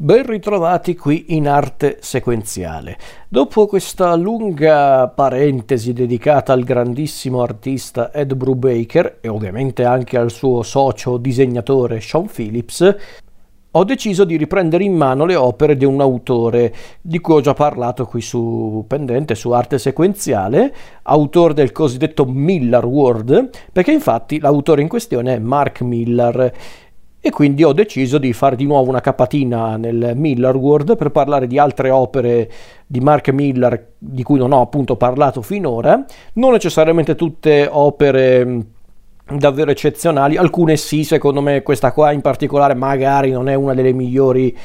Ben ritrovati qui in arte sequenziale. Dopo questa lunga parentesi dedicata al grandissimo artista Ed Brubaker e ovviamente anche al suo socio disegnatore Sean Phillips, ho deciso di riprendere in mano le opere di un autore di cui ho già parlato qui su Pendente, su arte sequenziale, autore del cosiddetto Miller World, perché infatti l'autore in questione è Mark Miller e quindi ho deciso di fare di nuovo una capatina nel Miller World per parlare di altre opere di Mark Miller di cui non ho appunto parlato finora, non necessariamente tutte opere mm, davvero eccezionali, alcune sì, secondo me questa qua in particolare magari non è una delle migliori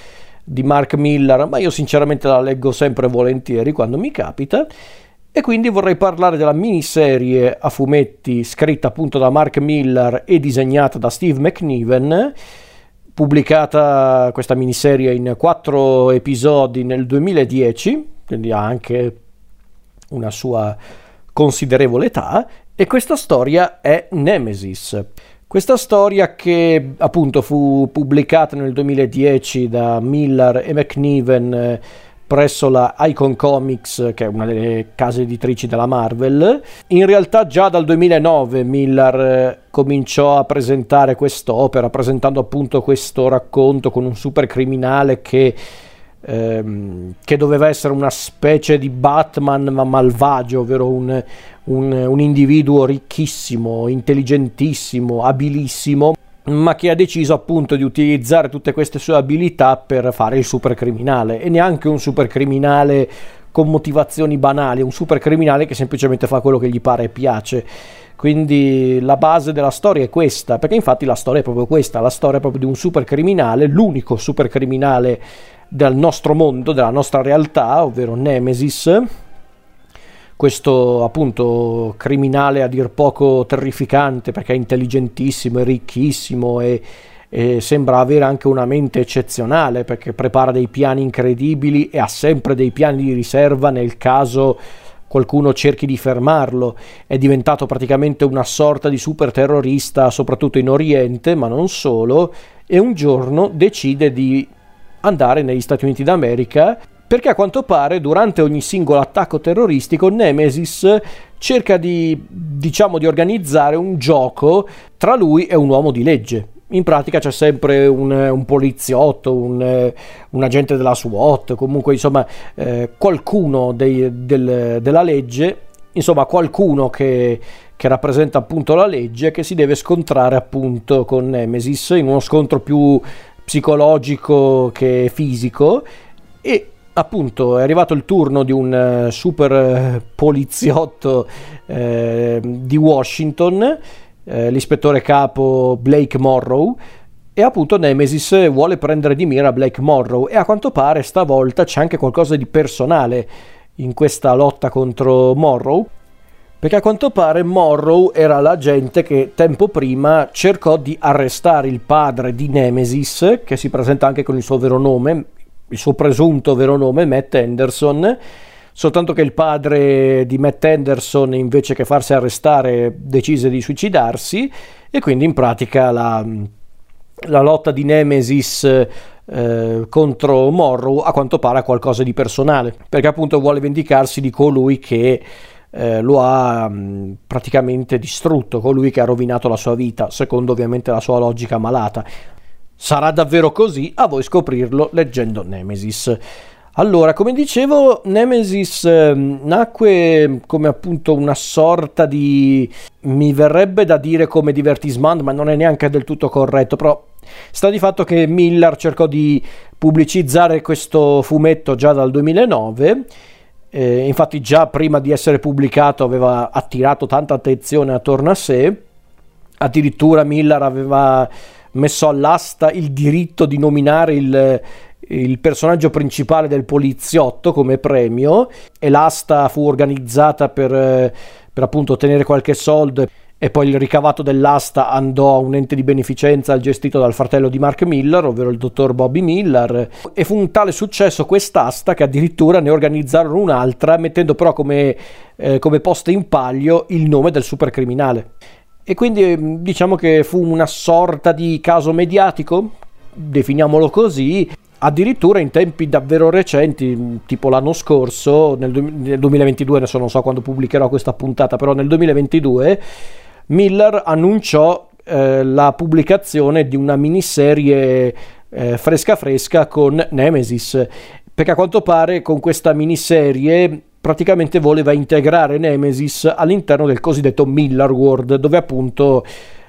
di Mark Miller, ma io sinceramente la leggo sempre volentieri quando mi capita. E quindi vorrei parlare della miniserie a fumetti scritta appunto da Mark Miller e disegnata da Steve McNiven, pubblicata questa miniserie in quattro episodi nel 2010, quindi ha anche una sua considerevole età, e questa storia è Nemesis. Questa storia che appunto fu pubblicata nel 2010 da Miller e McNiven presso la Icon Comics, che è una delle case editrici della Marvel. In realtà già dal 2009 Miller eh, cominciò a presentare quest'opera, presentando appunto questo racconto con un super criminale che, ehm, che doveva essere una specie di Batman ma malvagio, ovvero un, un, un individuo ricchissimo, intelligentissimo, abilissimo ma che ha deciso appunto di utilizzare tutte queste sue abilità per fare il supercriminale e neanche un supercriminale con motivazioni banali, un supercriminale che semplicemente fa quello che gli pare e piace. Quindi la base della storia è questa, perché infatti la storia è proprio questa, la storia è proprio di un supercriminale, l'unico supercriminale del nostro mondo, della nostra realtà, ovvero Nemesis, questo appunto criminale a dir poco terrificante perché è intelligentissimo, è ricchissimo e, e sembra avere anche una mente eccezionale perché prepara dei piani incredibili e ha sempre dei piani di riserva nel caso qualcuno cerchi di fermarlo. È diventato praticamente una sorta di super terrorista, soprattutto in Oriente, ma non solo, e un giorno decide di andare negli Stati Uniti d'America perché a quanto pare durante ogni singolo attacco terroristico Nemesis cerca di, diciamo, di organizzare un gioco tra lui e un uomo di legge. In pratica c'è sempre un, un poliziotto, un, un, agente della SWAT, comunque insomma eh, qualcuno dei, del, della legge, insomma qualcuno che, che rappresenta appunto la legge che si deve scontrare appunto con Nemesis in uno scontro più psicologico che fisico e appunto è arrivato il turno di un uh, super uh, poliziotto uh, di Washington, l'ispettore capo Blake Morrow, e appunto Nemesis vuole prendere di mira Blake Morrow e a quanto pare stavolta c'è anche qualcosa di personale in questa lotta contro Morrow. Perché a quanto pare Morrow era l'agente che tempo prima cercò di arrestare il padre di Nemesis, che si presenta anche con il suo vero nome, il suo presunto vero nome, Matt Anderson, soltanto che il padre di Matt Anderson invece che farsi arrestare decise di suicidarsi e quindi in pratica la, la lotta di Nemesis eh, contro Morrow a quanto pare ha qualcosa di personale perché appunto vuole vendicarsi di colui che eh, lo ha mh, praticamente distrutto, colui che ha rovinato la sua vita, secondo ovviamente la sua logica malata. Sarà davvero così? A voi scoprirlo leggendo Nemesis. Allora, come dicevo, Nemesis eh, nacque come appunto una sorta di... mi verrebbe da dire come divertisement, ma non è neanche del tutto corretto, però sta di fatto che Miller cercò di pubblicizzare questo fumetto già dal 2009. Eh, infatti già prima di essere pubblicato aveva attirato tanta attenzione attorno a sé. Addirittura Miller aveva messo all'asta il diritto di nominare il, il personaggio principale del poliziotto come premio e l'asta fu organizzata per, per appunto ottenere qualche soldo e poi il ricavato dell'asta andò a un ente di beneficenza gestito dal fratello di Mark Miller, ovvero il dottor Bobby Miller, e fu un tale successo quest'asta che addirittura ne organizzarono un'altra, mettendo però come, eh, come posta in palio il nome del supercriminale. E quindi mm, diciamo che fu una sorta di caso mediatico, definiamolo così, addirittura in tempi davvero recenti, tipo l'anno scorso, nel, nel 2022, adesso non so quando pubblicherò questa puntata, però nel 2022 Miller annunciò eh, la pubblicazione di una miniserie eh, fresca fresca con Nemesis, perché a quanto pare con questa miniserie praticamente voleva integrare Nemesis all'interno del cosiddetto Miller World, dove appunto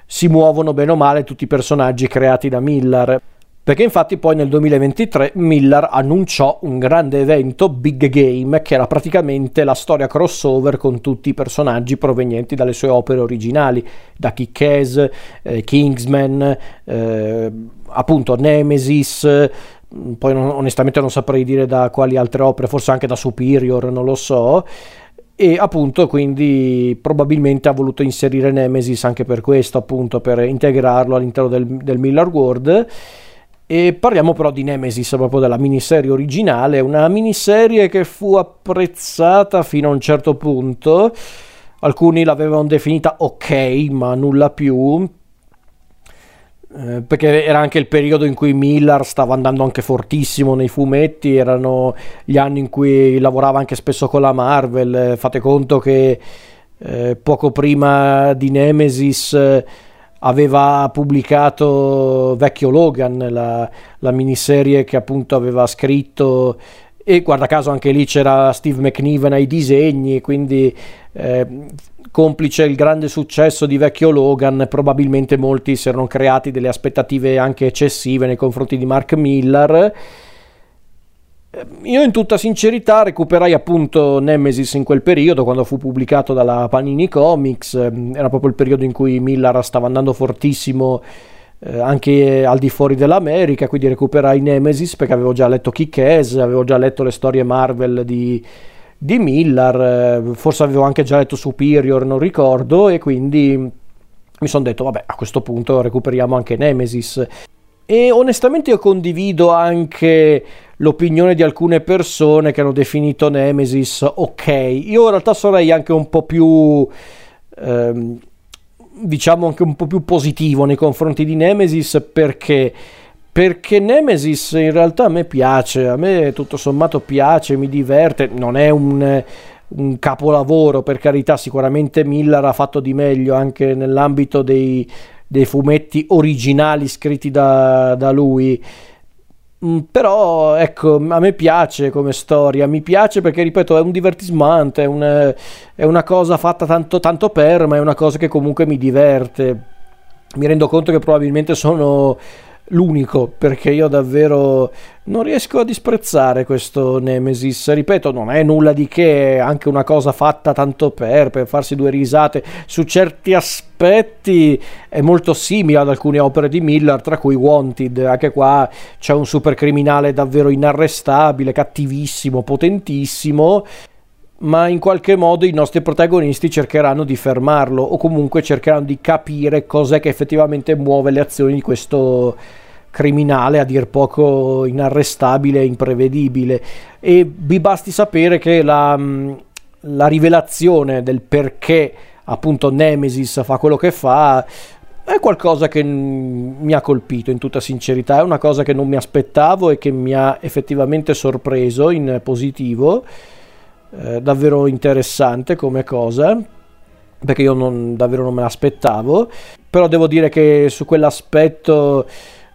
si muovono bene o male tutti i personaggi creati da Miller. Perché infatti poi nel 2023 Miller annunciò un grande evento, Big Game, che era praticamente la storia crossover con tutti i personaggi provenienti dalle sue opere originali, da Kick-Ass, eh, Kingsman, eh, appunto Nemesis, poi non, onestamente non saprei dire da quali altre opere, forse anche da Superior, non lo so e appunto quindi probabilmente ha voluto inserire Nemesis anche per questo appunto per integrarlo all'interno del, del Miller World e parliamo però di Nemesis, proprio della miniserie originale, una miniserie che fu apprezzata fino a un certo punto. Alcuni l'avevano definita ok, ma nulla più. Eh, perché era anche il periodo in cui Miller stava andando anche fortissimo nei fumetti, erano gli anni in cui lavorava anche spesso con la Marvel. Fate conto che eh, poco prima di Nemesis eh, aveva pubblicato Vecchio Logan, la, la miniserie che appunto aveva scritto e guarda caso anche lì c'era Steve McNiven ai disegni, quindi eh, complice il grande successo di Vecchio Logan, probabilmente molti si erano creati delle aspettative anche eccessive nei confronti di Mark Miller io in tutta sincerità recuperai appunto Nemesis in quel periodo quando fu pubblicato dalla Panini Comics, ehm, era proprio il periodo in cui Miller stava andando fortissimo eh, anche al di fuori dell'America, quindi recuperai Nemesis perché avevo già letto Kick-Ass, avevo già letto le storie Marvel di, di Miller, eh, forse avevo anche già letto Superior, non ricordo, e quindi mi sono detto vabbè a questo punto recuperiamo anche Nemesis. E onestamente io condivido anche l'opinione di alcune persone che hanno definito Nemesis ok. Io in realtà sarei anche un po' più ehm, diciamo anche un po' più positivo nei confronti di Nemesis perché perché Nemesis in realtà a me piace, a me tutto sommato piace, mi diverte, non è un, un capolavoro per carità, sicuramente Miller ha fatto di meglio anche nell'ambito dei, dei fumetti originali scritti da, da lui. Mm, però ecco, a me piace come storia, mi piace perché ripeto è un divertismento, è, un, è una cosa fatta tanto, tanto per, ma è una cosa che comunque mi diverte. Mi rendo conto che probabilmente sono l'unico perché io davvero non riesco a disprezzare questo Nemesis. Ripeto non è nulla di che è anche una cosa fatta tanto per per farsi due risate su certi aspetti è molto simile ad alcune opere di Miller tra cui Wanted. Anche qua c'è un super criminale davvero inarrestabile cattivissimo potentissimo ma in qualche modo i nostri protagonisti cercheranno di fermarlo o comunque cercheranno di capire cos'è che effettivamente muove le azioni di questo criminale a dir poco inarrestabile e imprevedibile. E vi basti sapere che la, mm, la rivelazione del perché appunto Nemesis fa quello che fa è qualcosa che mi ha colpito in tutta sincerità, è una cosa che non mi aspettavo e che mi ha effettivamente sorpreso in positivo eh, davvero interessante come cosa perché io non, davvero non me l'aspettavo. Però devo dire che su quell'aspetto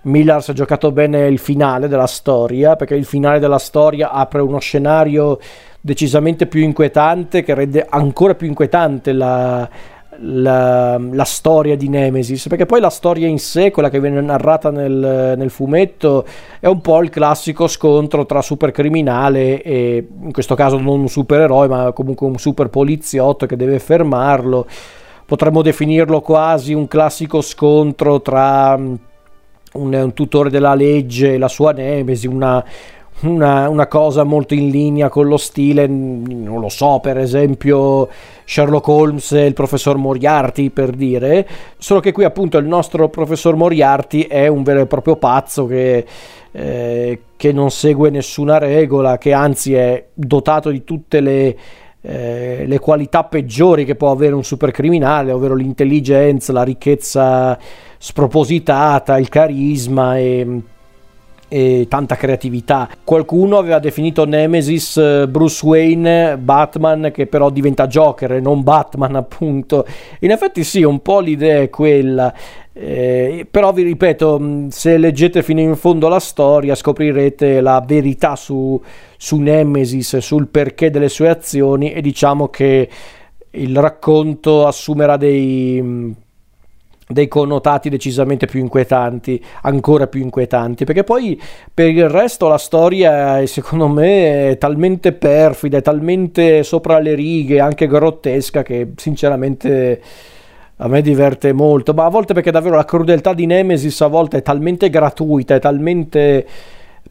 Miller si è giocato bene il finale della storia perché il finale della storia apre uno scenario decisamente più inquietante che rende ancora più inquietante la, la, la, storia di Nemesis, perché poi la storia in sé, quella che viene narrata nel, nel, fumetto, è un po' il classico scontro tra supercriminale e in questo caso non un supereroe, ma comunque un super poliziotto che deve fermarlo. Potremmo definirlo quasi un classico scontro tra un, un tutore della legge e la sua Nemesi, una, una, una, cosa molto in linea con lo stile, non lo so, per esempio Sherlock Holmes e il professor Moriarty, per dire, solo che qui appunto il nostro professor Moriarty è un vero e proprio pazzo che, eh, che non segue nessuna regola, che anzi è dotato di tutte le, eh, le qualità peggiori che può avere un supercriminale, ovvero l'intelligenza, la ricchezza spropositata, il carisma e e tanta creatività. Qualcuno aveva definito Nemesis eh, Bruce Wayne Batman che però diventa Joker e non Batman appunto. In effetti sì, un po' l'idea è quella. Eh, però vi ripeto, se leggete fino in fondo la storia scoprirete la verità su, su Nemesis, sul perché delle sue azioni e diciamo che il racconto assumerà dei dei connotati decisamente più inquietanti, ancora più inquietanti, perché poi per il resto la storia secondo me è talmente perfida, è talmente sopra le righe, anche grottesca che sinceramente a me diverte molto, ma a volte perché davvero la crudeltà di Nemesis a volte è talmente gratuita, è talmente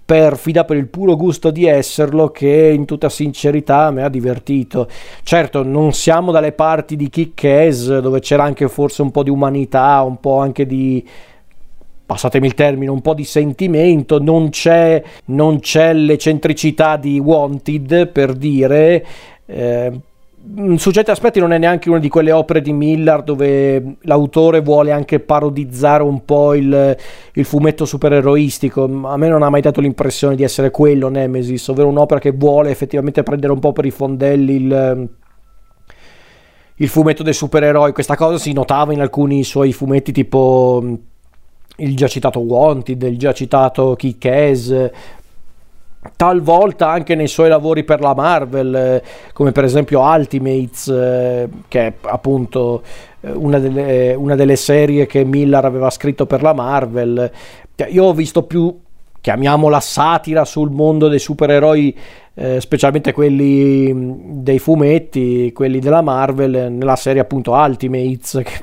perfida per il puro gusto di esserlo che in tutta sincerità mi ha divertito. Certo, non siamo dalle parti di Kick-Ass dove c'era anche forse un po' di umanità, un po' anche di passatemi il termine, un po' di sentimento, non c'è, non c'è l'eccentricità di Wanted per dire, eh, su certi aspetti non è neanche una di quelle opere di Miller dove l'autore vuole anche parodizzare un po' il, il, fumetto supereroistico. A me non ha mai dato l'impressione di essere quello Nemesis, ovvero un'opera che vuole effettivamente prendere un po' per i fondelli il, il fumetto dei supereroi. Questa cosa si notava in alcuni suoi fumetti tipo il già citato Wanted, il già citato Kick-Ass, talvolta anche nei suoi lavori per la Marvel, eh, come per esempio Ultimates, eh, che è appunto eh, una delle, una delle, serie che Miller aveva scritto per la Marvel. Cioè, io ho visto più, chiamiamola satira sul mondo dei supereroi, eh, specialmente quelli mm, dei fumetti, quelli della Marvel, nella serie appunto Ultimates, che,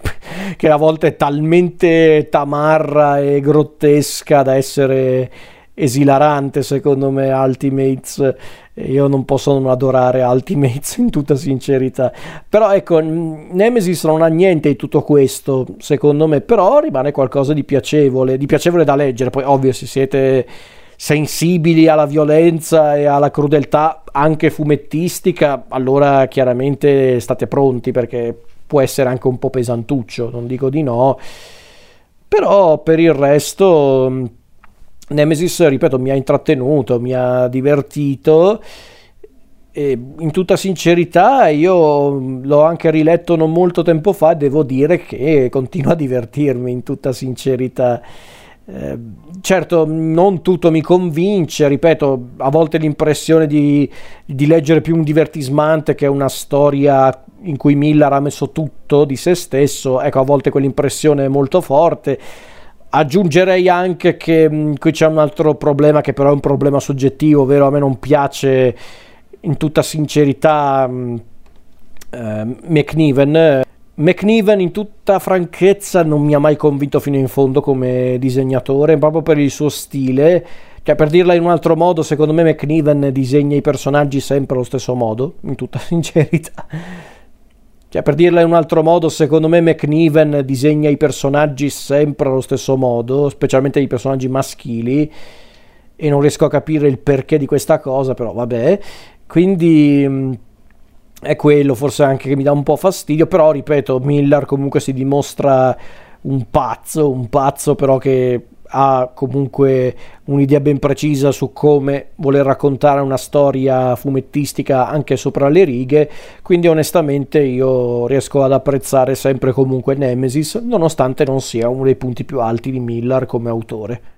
che a volte è talmente tamarra e grottesca da essere esilarante secondo me Ultimates. Io non posso non adorare Ultimates in tutta sincerità. Però ecco Nemesis non ha niente di tutto questo secondo me però rimane qualcosa di piacevole di piacevole da leggere. Poi ovvio se siete sensibili alla violenza e alla crudeltà anche fumettistica allora chiaramente state pronti perché può essere anche un po' pesantuccio non dico di no. Però per il resto Nemesis, ripeto, mi ha intrattenuto, mi ha divertito. E in tutta sincerità, io l'ho anche riletto non molto tempo fa e devo dire che continua a divertirmi in tutta sincerità. Eh, certo, non tutto mi convince, ripeto, a volte l'impressione di, di leggere più un divertismante che una storia in cui Miller ha messo tutto di se stesso, ecco, a volte quell'impressione è molto forte Aggiungerei anche che mh, mm, qui c'è un altro problema che però è un problema soggettivo, ovvero a me non piace in tutta sincerità mh, mm, eh, McNiven. McNiven in tutta franchezza non mi ha mai convinto fino in fondo come disegnatore, proprio per il suo stile. Cioè, per dirla in un altro modo, secondo me McNiven disegna i personaggi sempre allo stesso modo, in tutta sincerità. Cioè, per dirla in un altro modo, secondo me McNiven disegna i personaggi sempre allo stesso modo, specialmente i personaggi maschili, e non riesco a capire il perché di questa cosa, però vabbè. Quindi mm, è quello forse anche che mi dà un po' fastidio, però ripeto, Miller comunque si dimostra un pazzo, un pazzo però che ha comunque un'idea ben precisa su come voler raccontare una storia fumettistica anche sopra le righe, quindi onestamente io riesco ad apprezzare sempre comunque Nemesis, nonostante non sia uno dei punti più alti di Miller come autore.